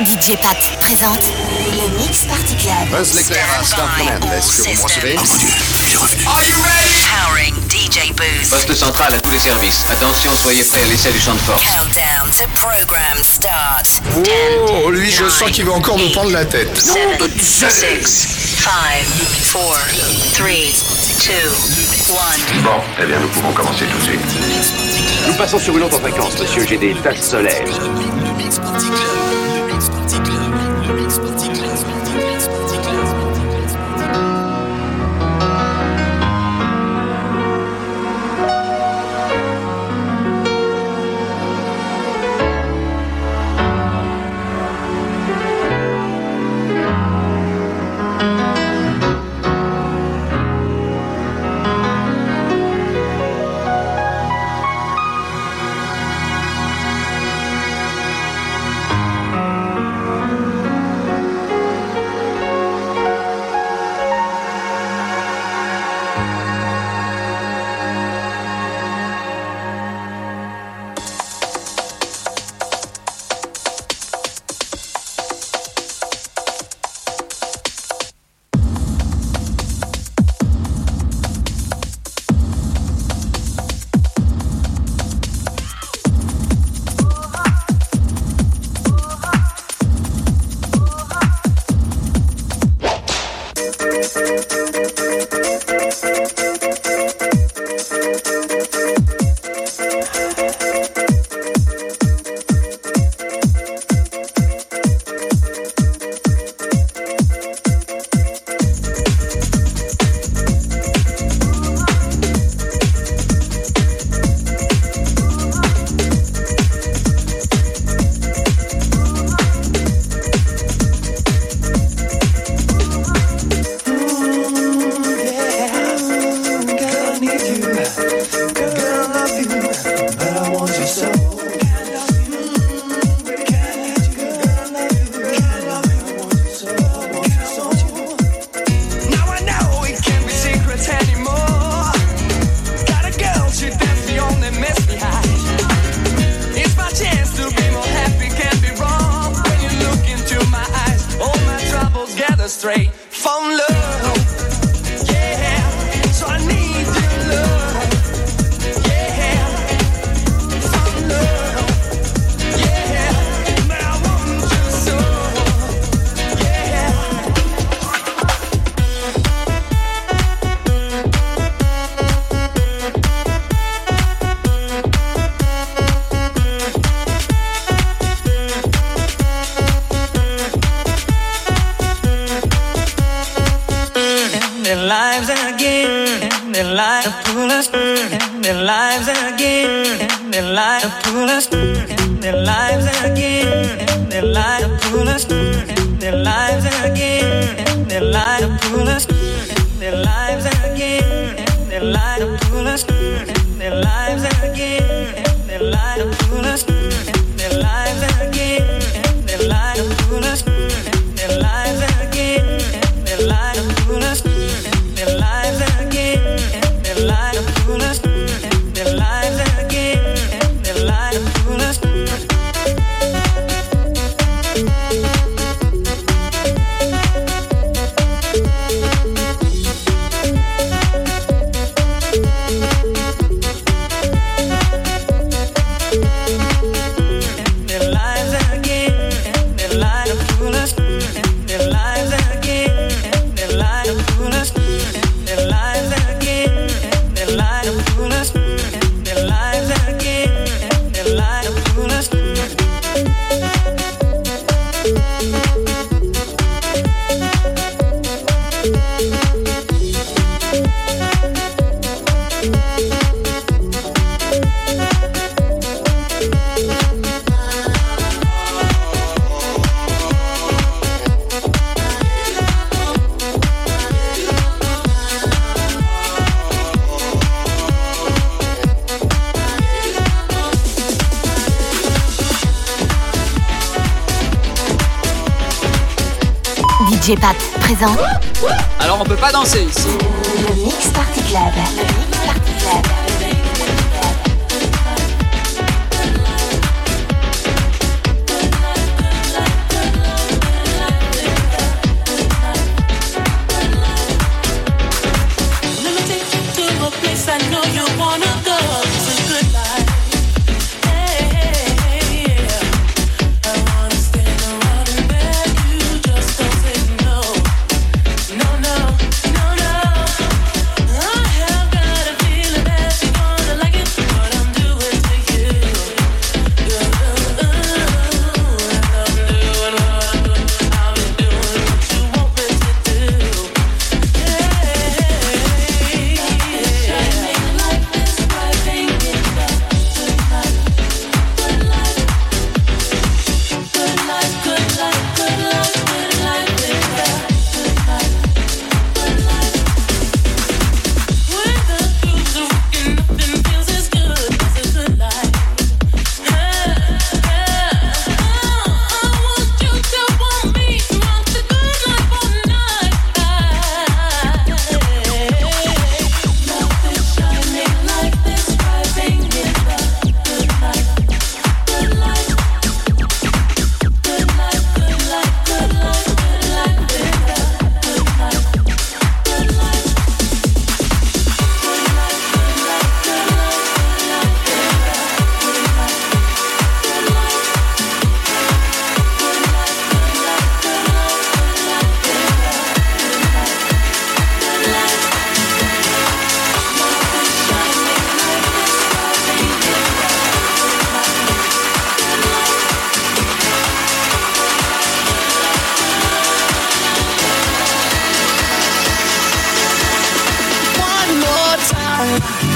DJ Pat présente le Mix Party Club. Buzz l'éclair à Start Command. Est-ce que vous me recevez Are you ready? Powering DJ Booth. Poste central à tous les services. Attention, soyez prêts à l'essai du champ de force. Countdown to program start. Oh, lui, je sens qu'il va encore nous prendre la tête. 7, 6, 5, 4, 3, 2, 1. Bon, eh bien, nous pouvons commencer tout de suite. Nous passons sur une autre fréquence, monsieur. J'ai des taches solaires. Now their lives again, their lives again, their lives again. DJ Pat présente Alors on peut pas danser ici. le Mix Party Club. now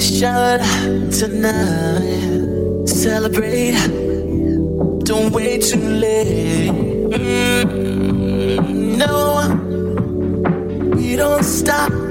celebration tonight. Celebrate, don't wait too late. Mm, no, we don't stop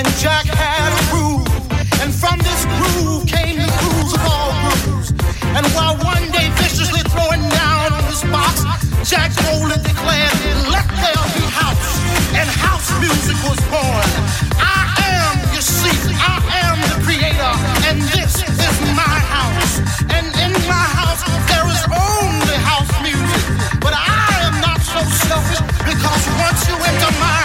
and Jack had a groove. And from this groove came the grooves of all grooves. And while one day viciously throwing down on his box, Jack Rowland declared, Let there be house. And house music was born. I am, you see, I am the creator. And this is my house. And in my house, there is only house music. But I am not so selfish because once you enter my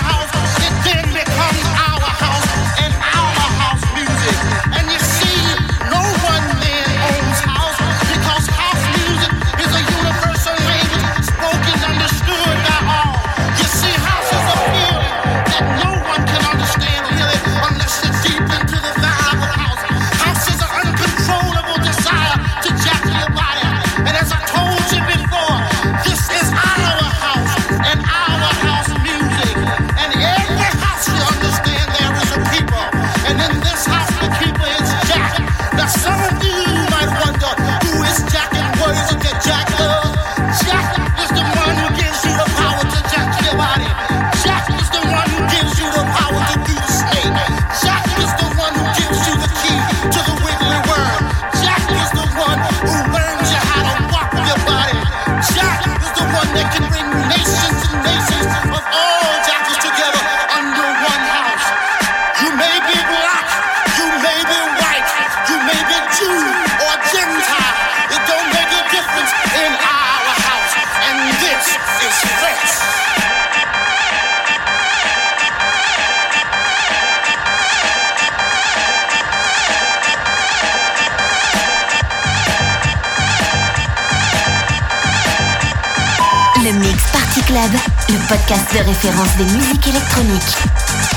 Le podcast de référence des musiques électroniques.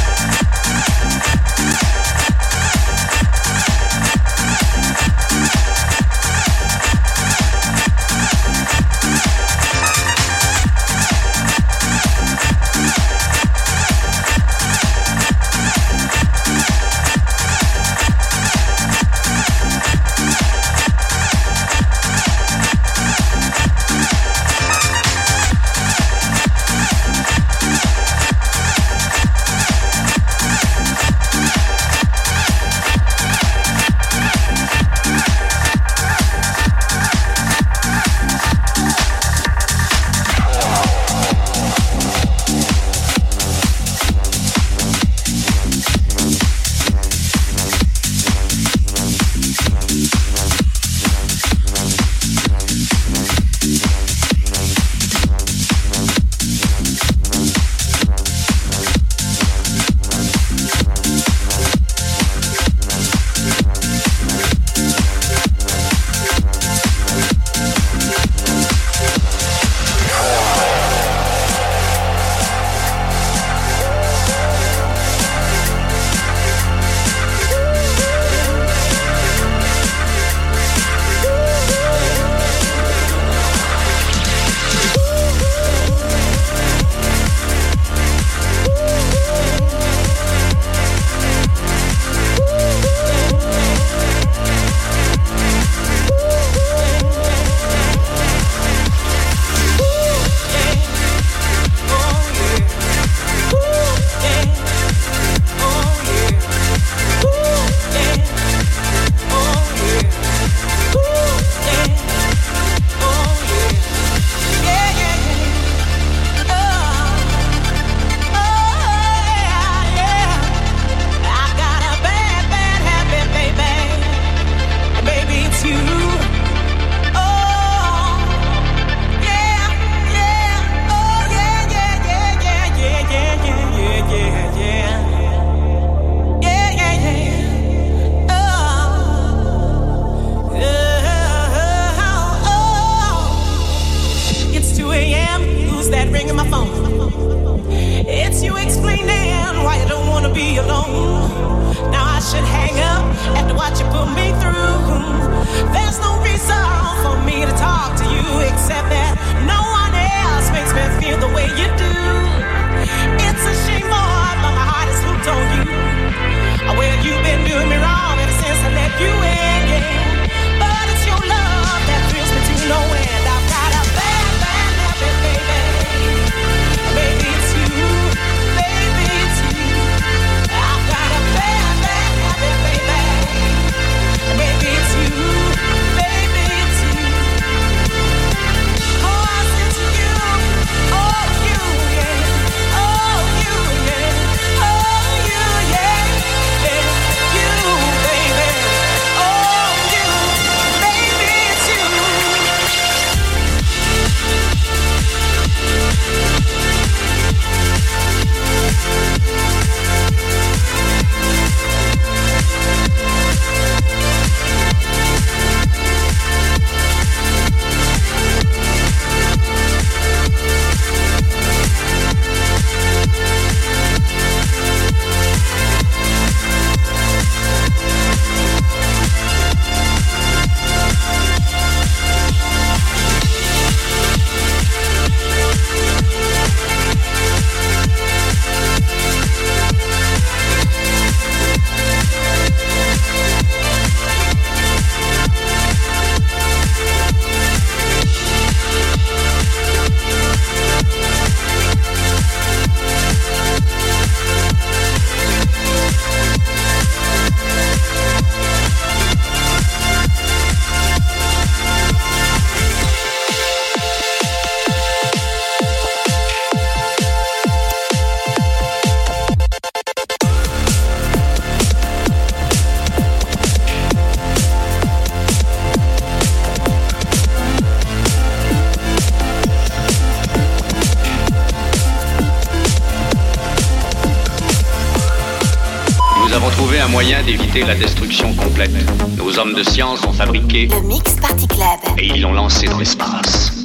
D'éviter la destruction complète. Nos hommes de science ont fabriqué le Mix Party Club et ils l'ont lancé dans l'espace.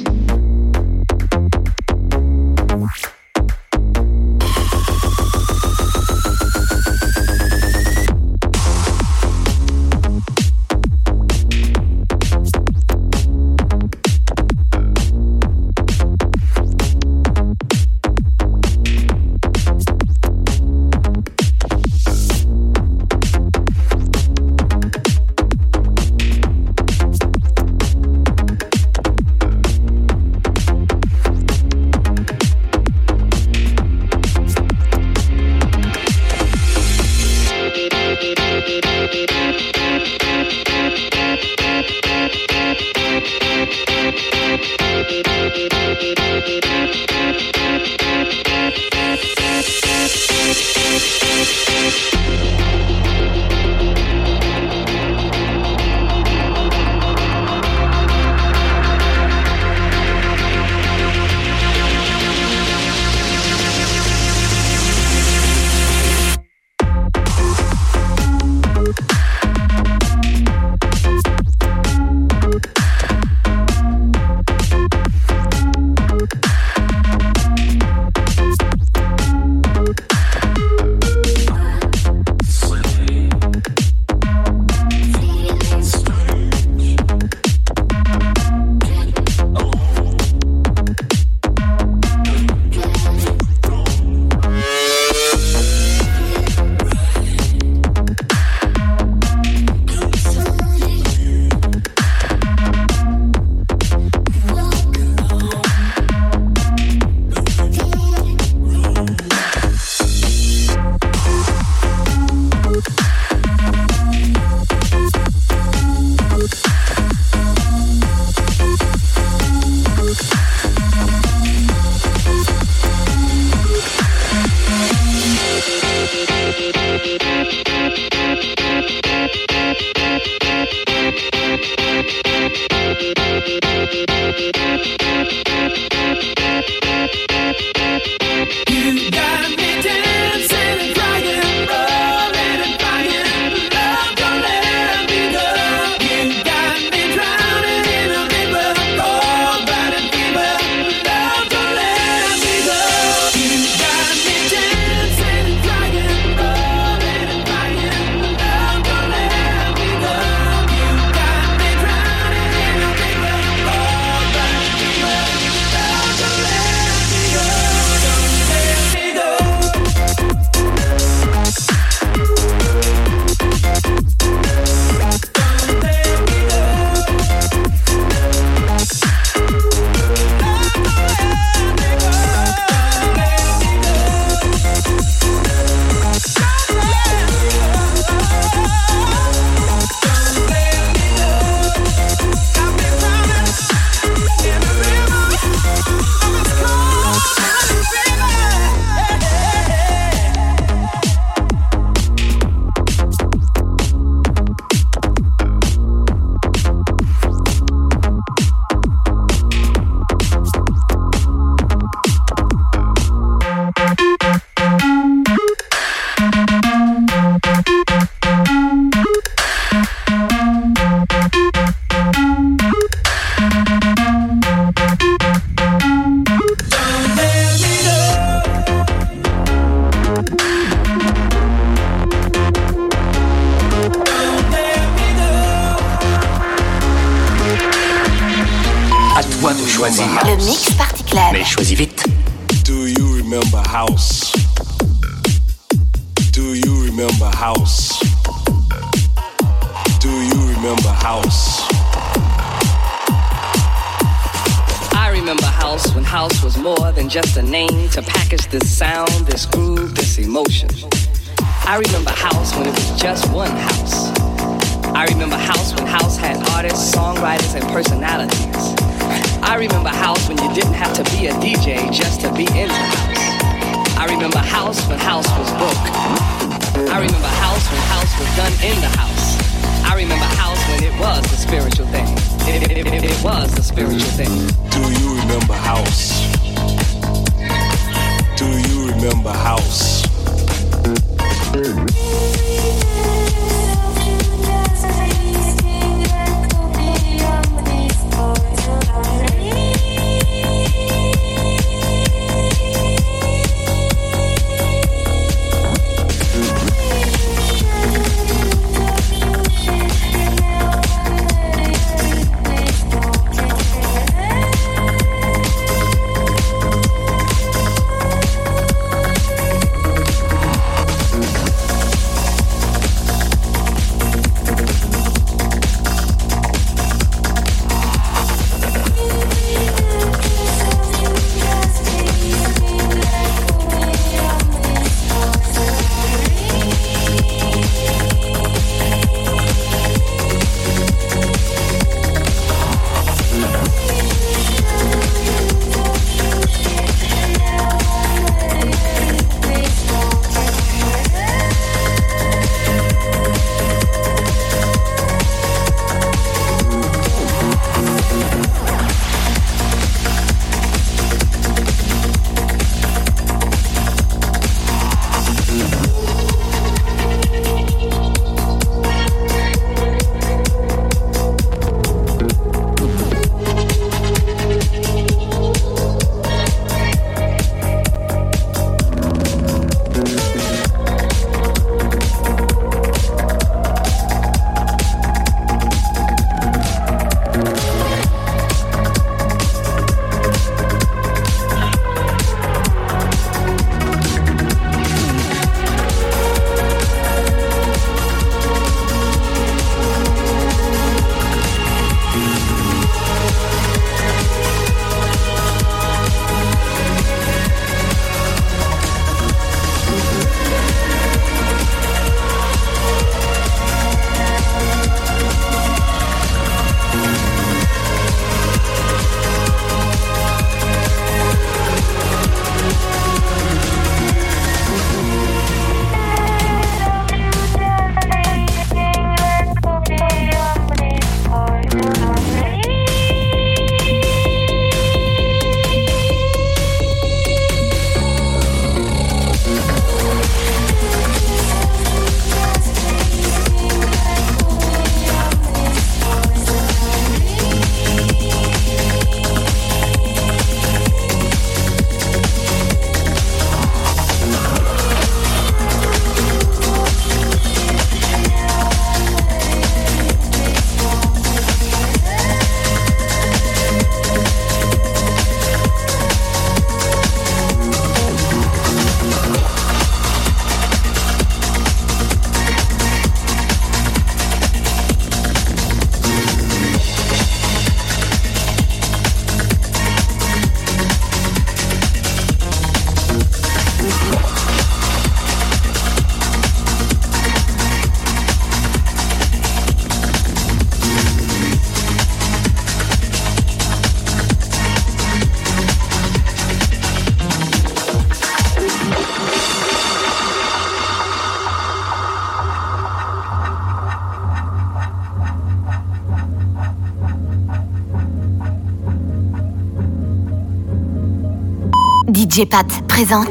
DJ Pat présente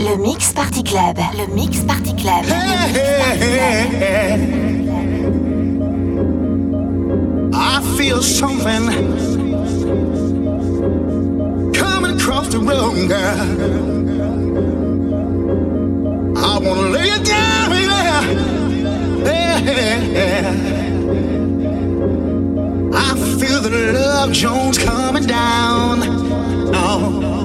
le Mix Party Club. Le Mix Party Club. I feel something coming across the room, girl. I wanna lay it down, baby. I feel the love Jones coming down. Oh.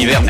l'hiver,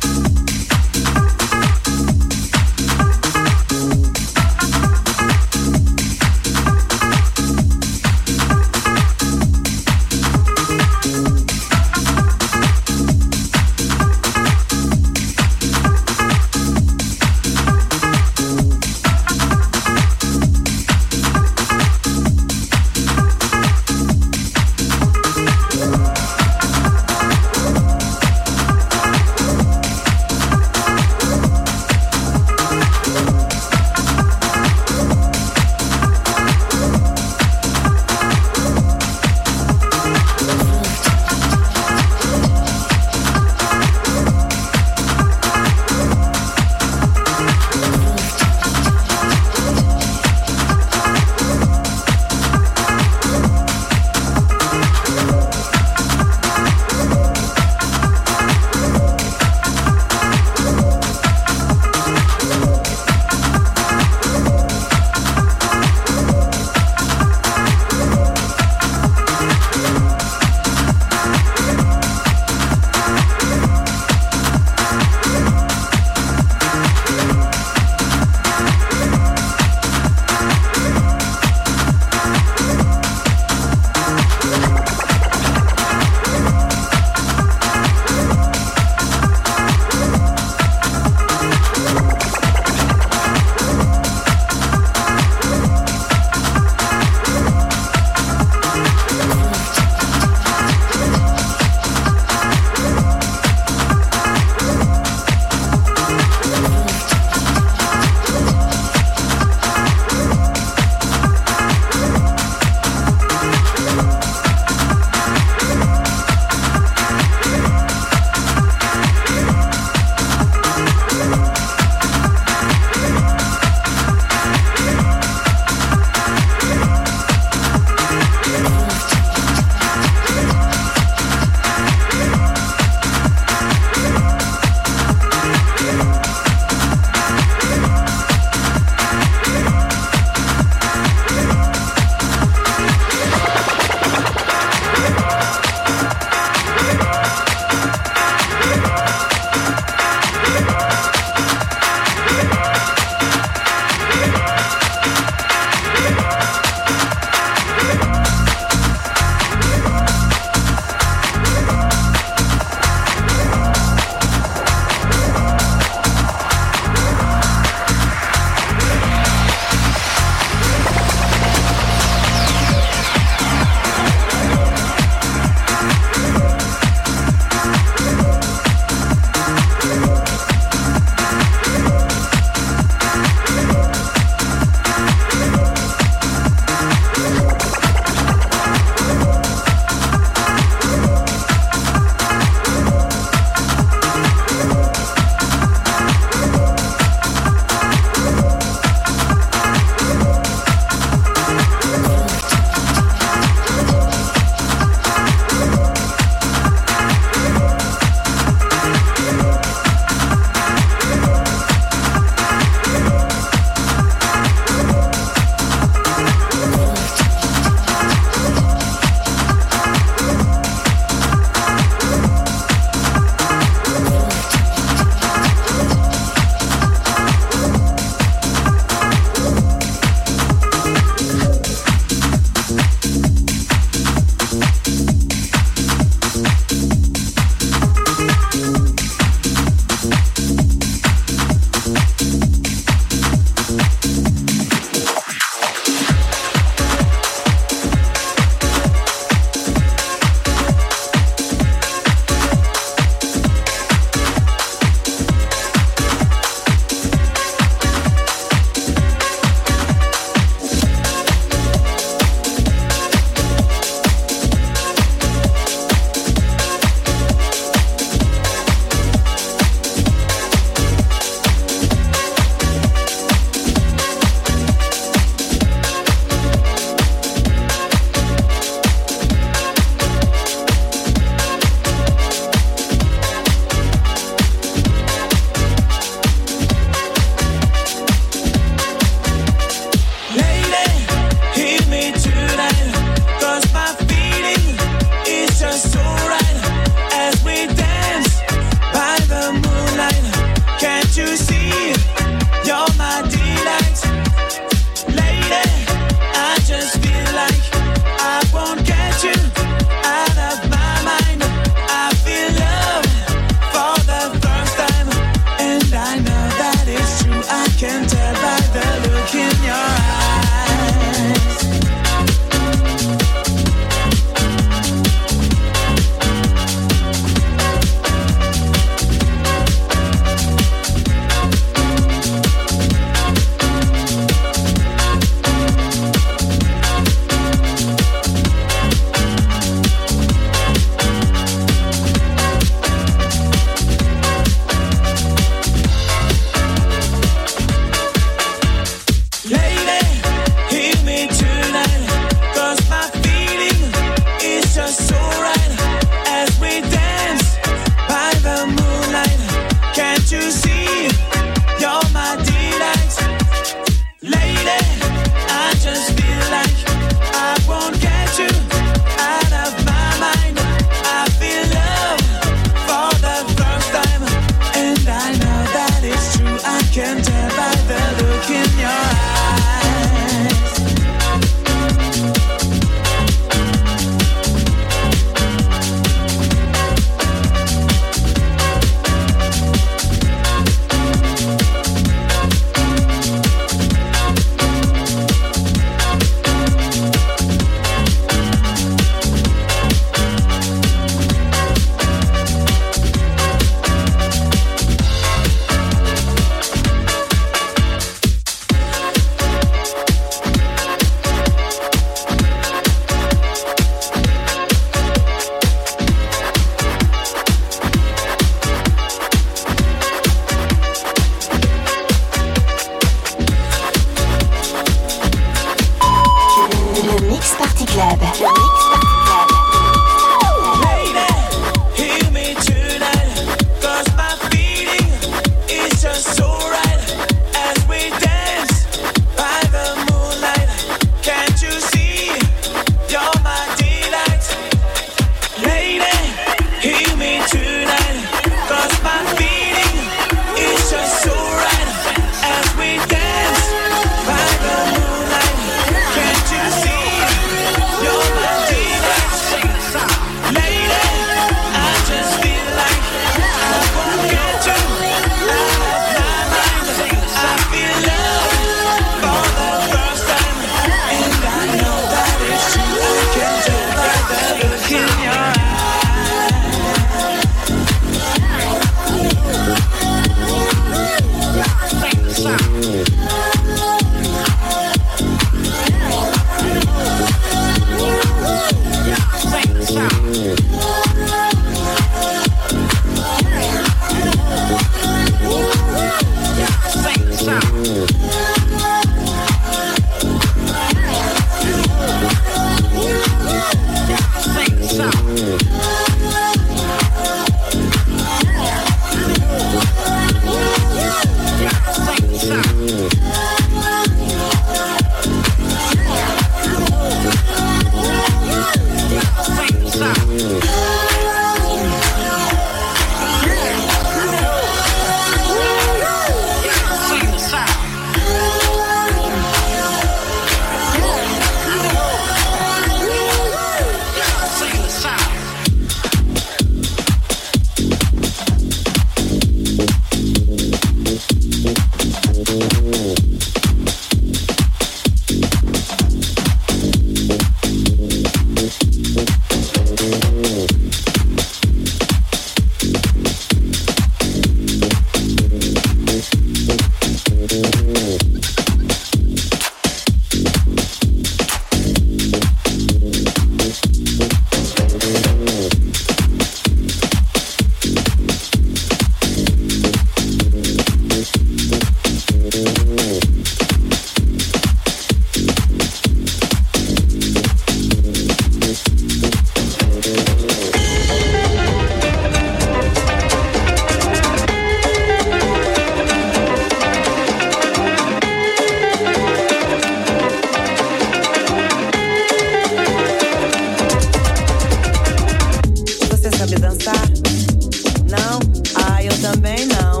Não? Ah, eu também não.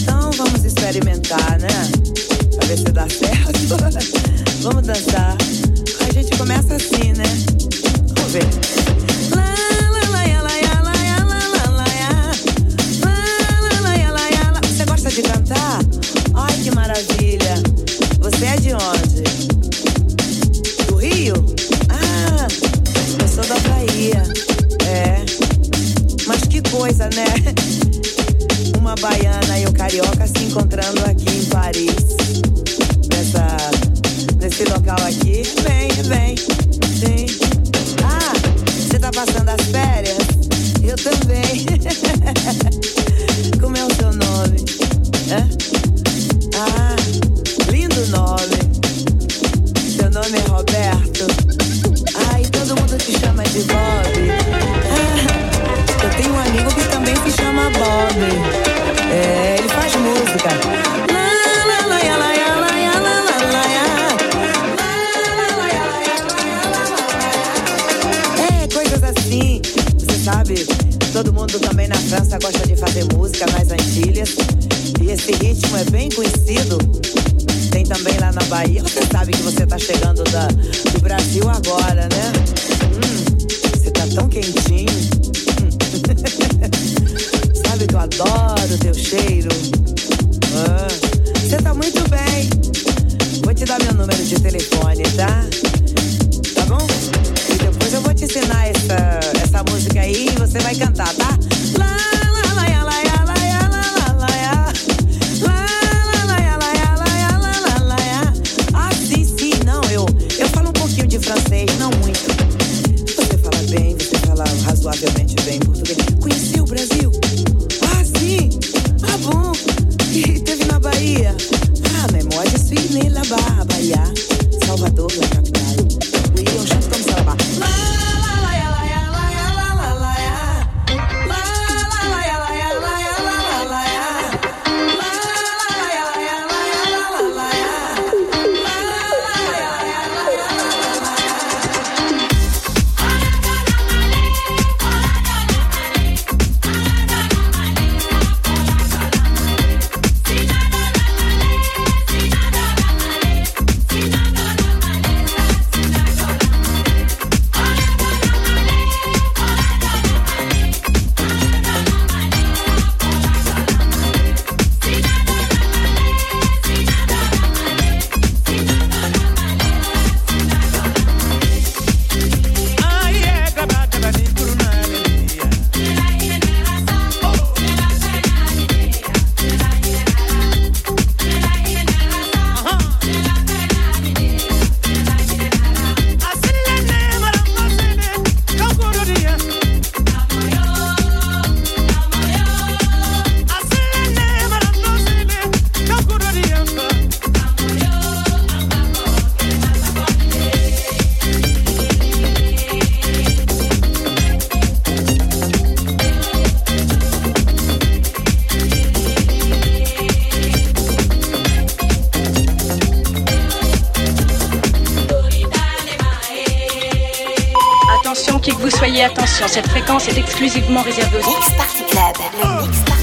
Então vamos experimentar, né? Pra ver se dá certo. vamos dançar. A gente começa assim, né? Vamos ver. de cantar? Ai, que maravilha! Você é de onde? coisa, né? Uma baiana e um carioca se encontrando aqui em Paris. Nessa, nesse local aqui. Vem, vem, vem. Ah, você tá passando as férias? fazer música nas Antilhas. E esse ritmo é bem conhecido. Tem também lá na Bahia. Você sabe que você tá chegando da, do Brasil agora, né? Hum, você tá tão quentinho. Hum. sabe que eu adoro teu cheiro. Ah, você tá muito bem. Vou te dar meu número de telefone, tá? Tá bom? E depois eu vou te ensinar essa, essa música aí e você vai cantar, tá? Attention, cette fréquence est exclusivement réservée aux Mix Party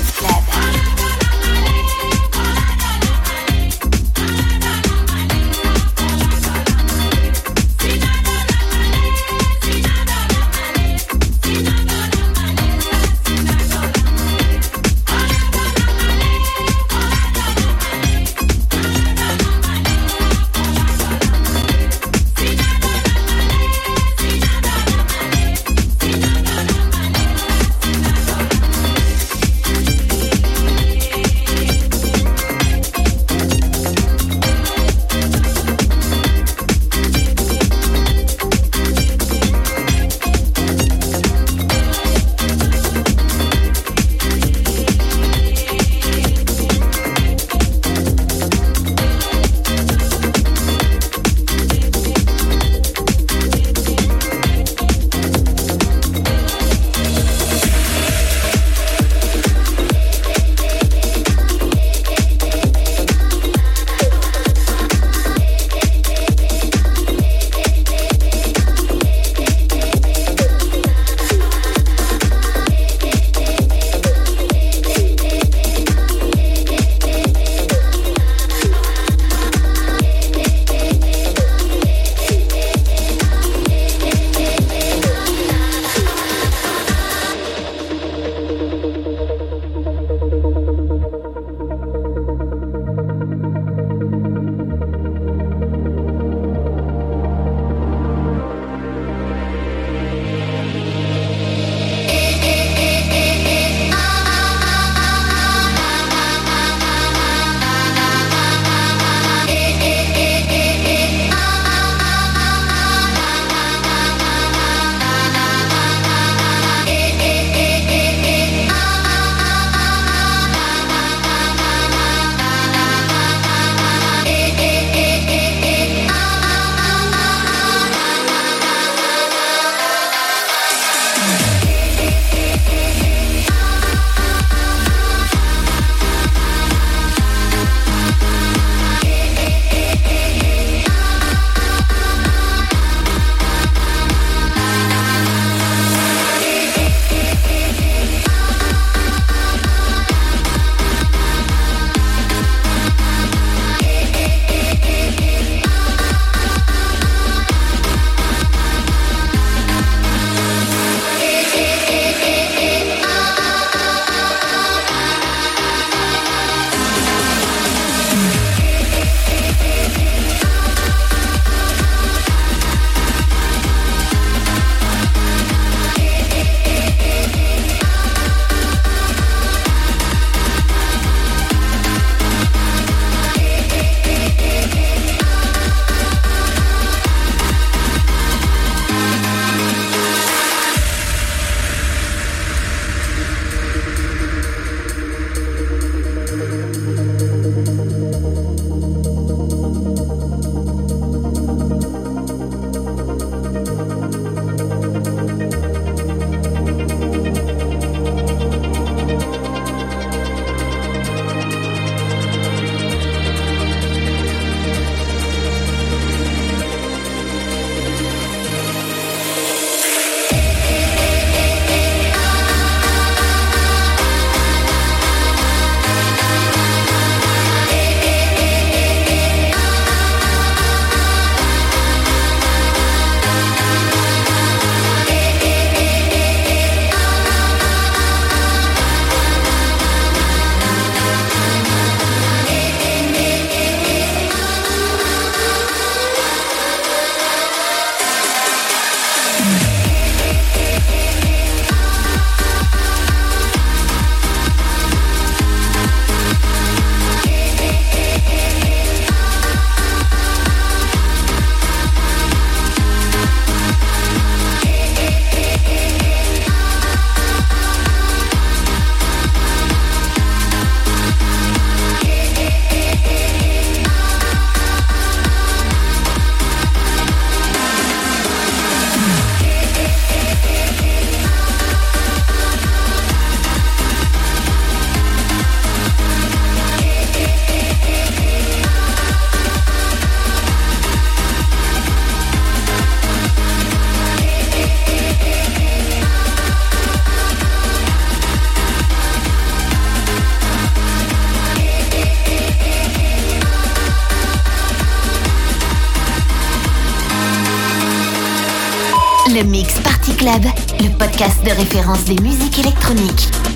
Le podcast de référence des musiques électroniques.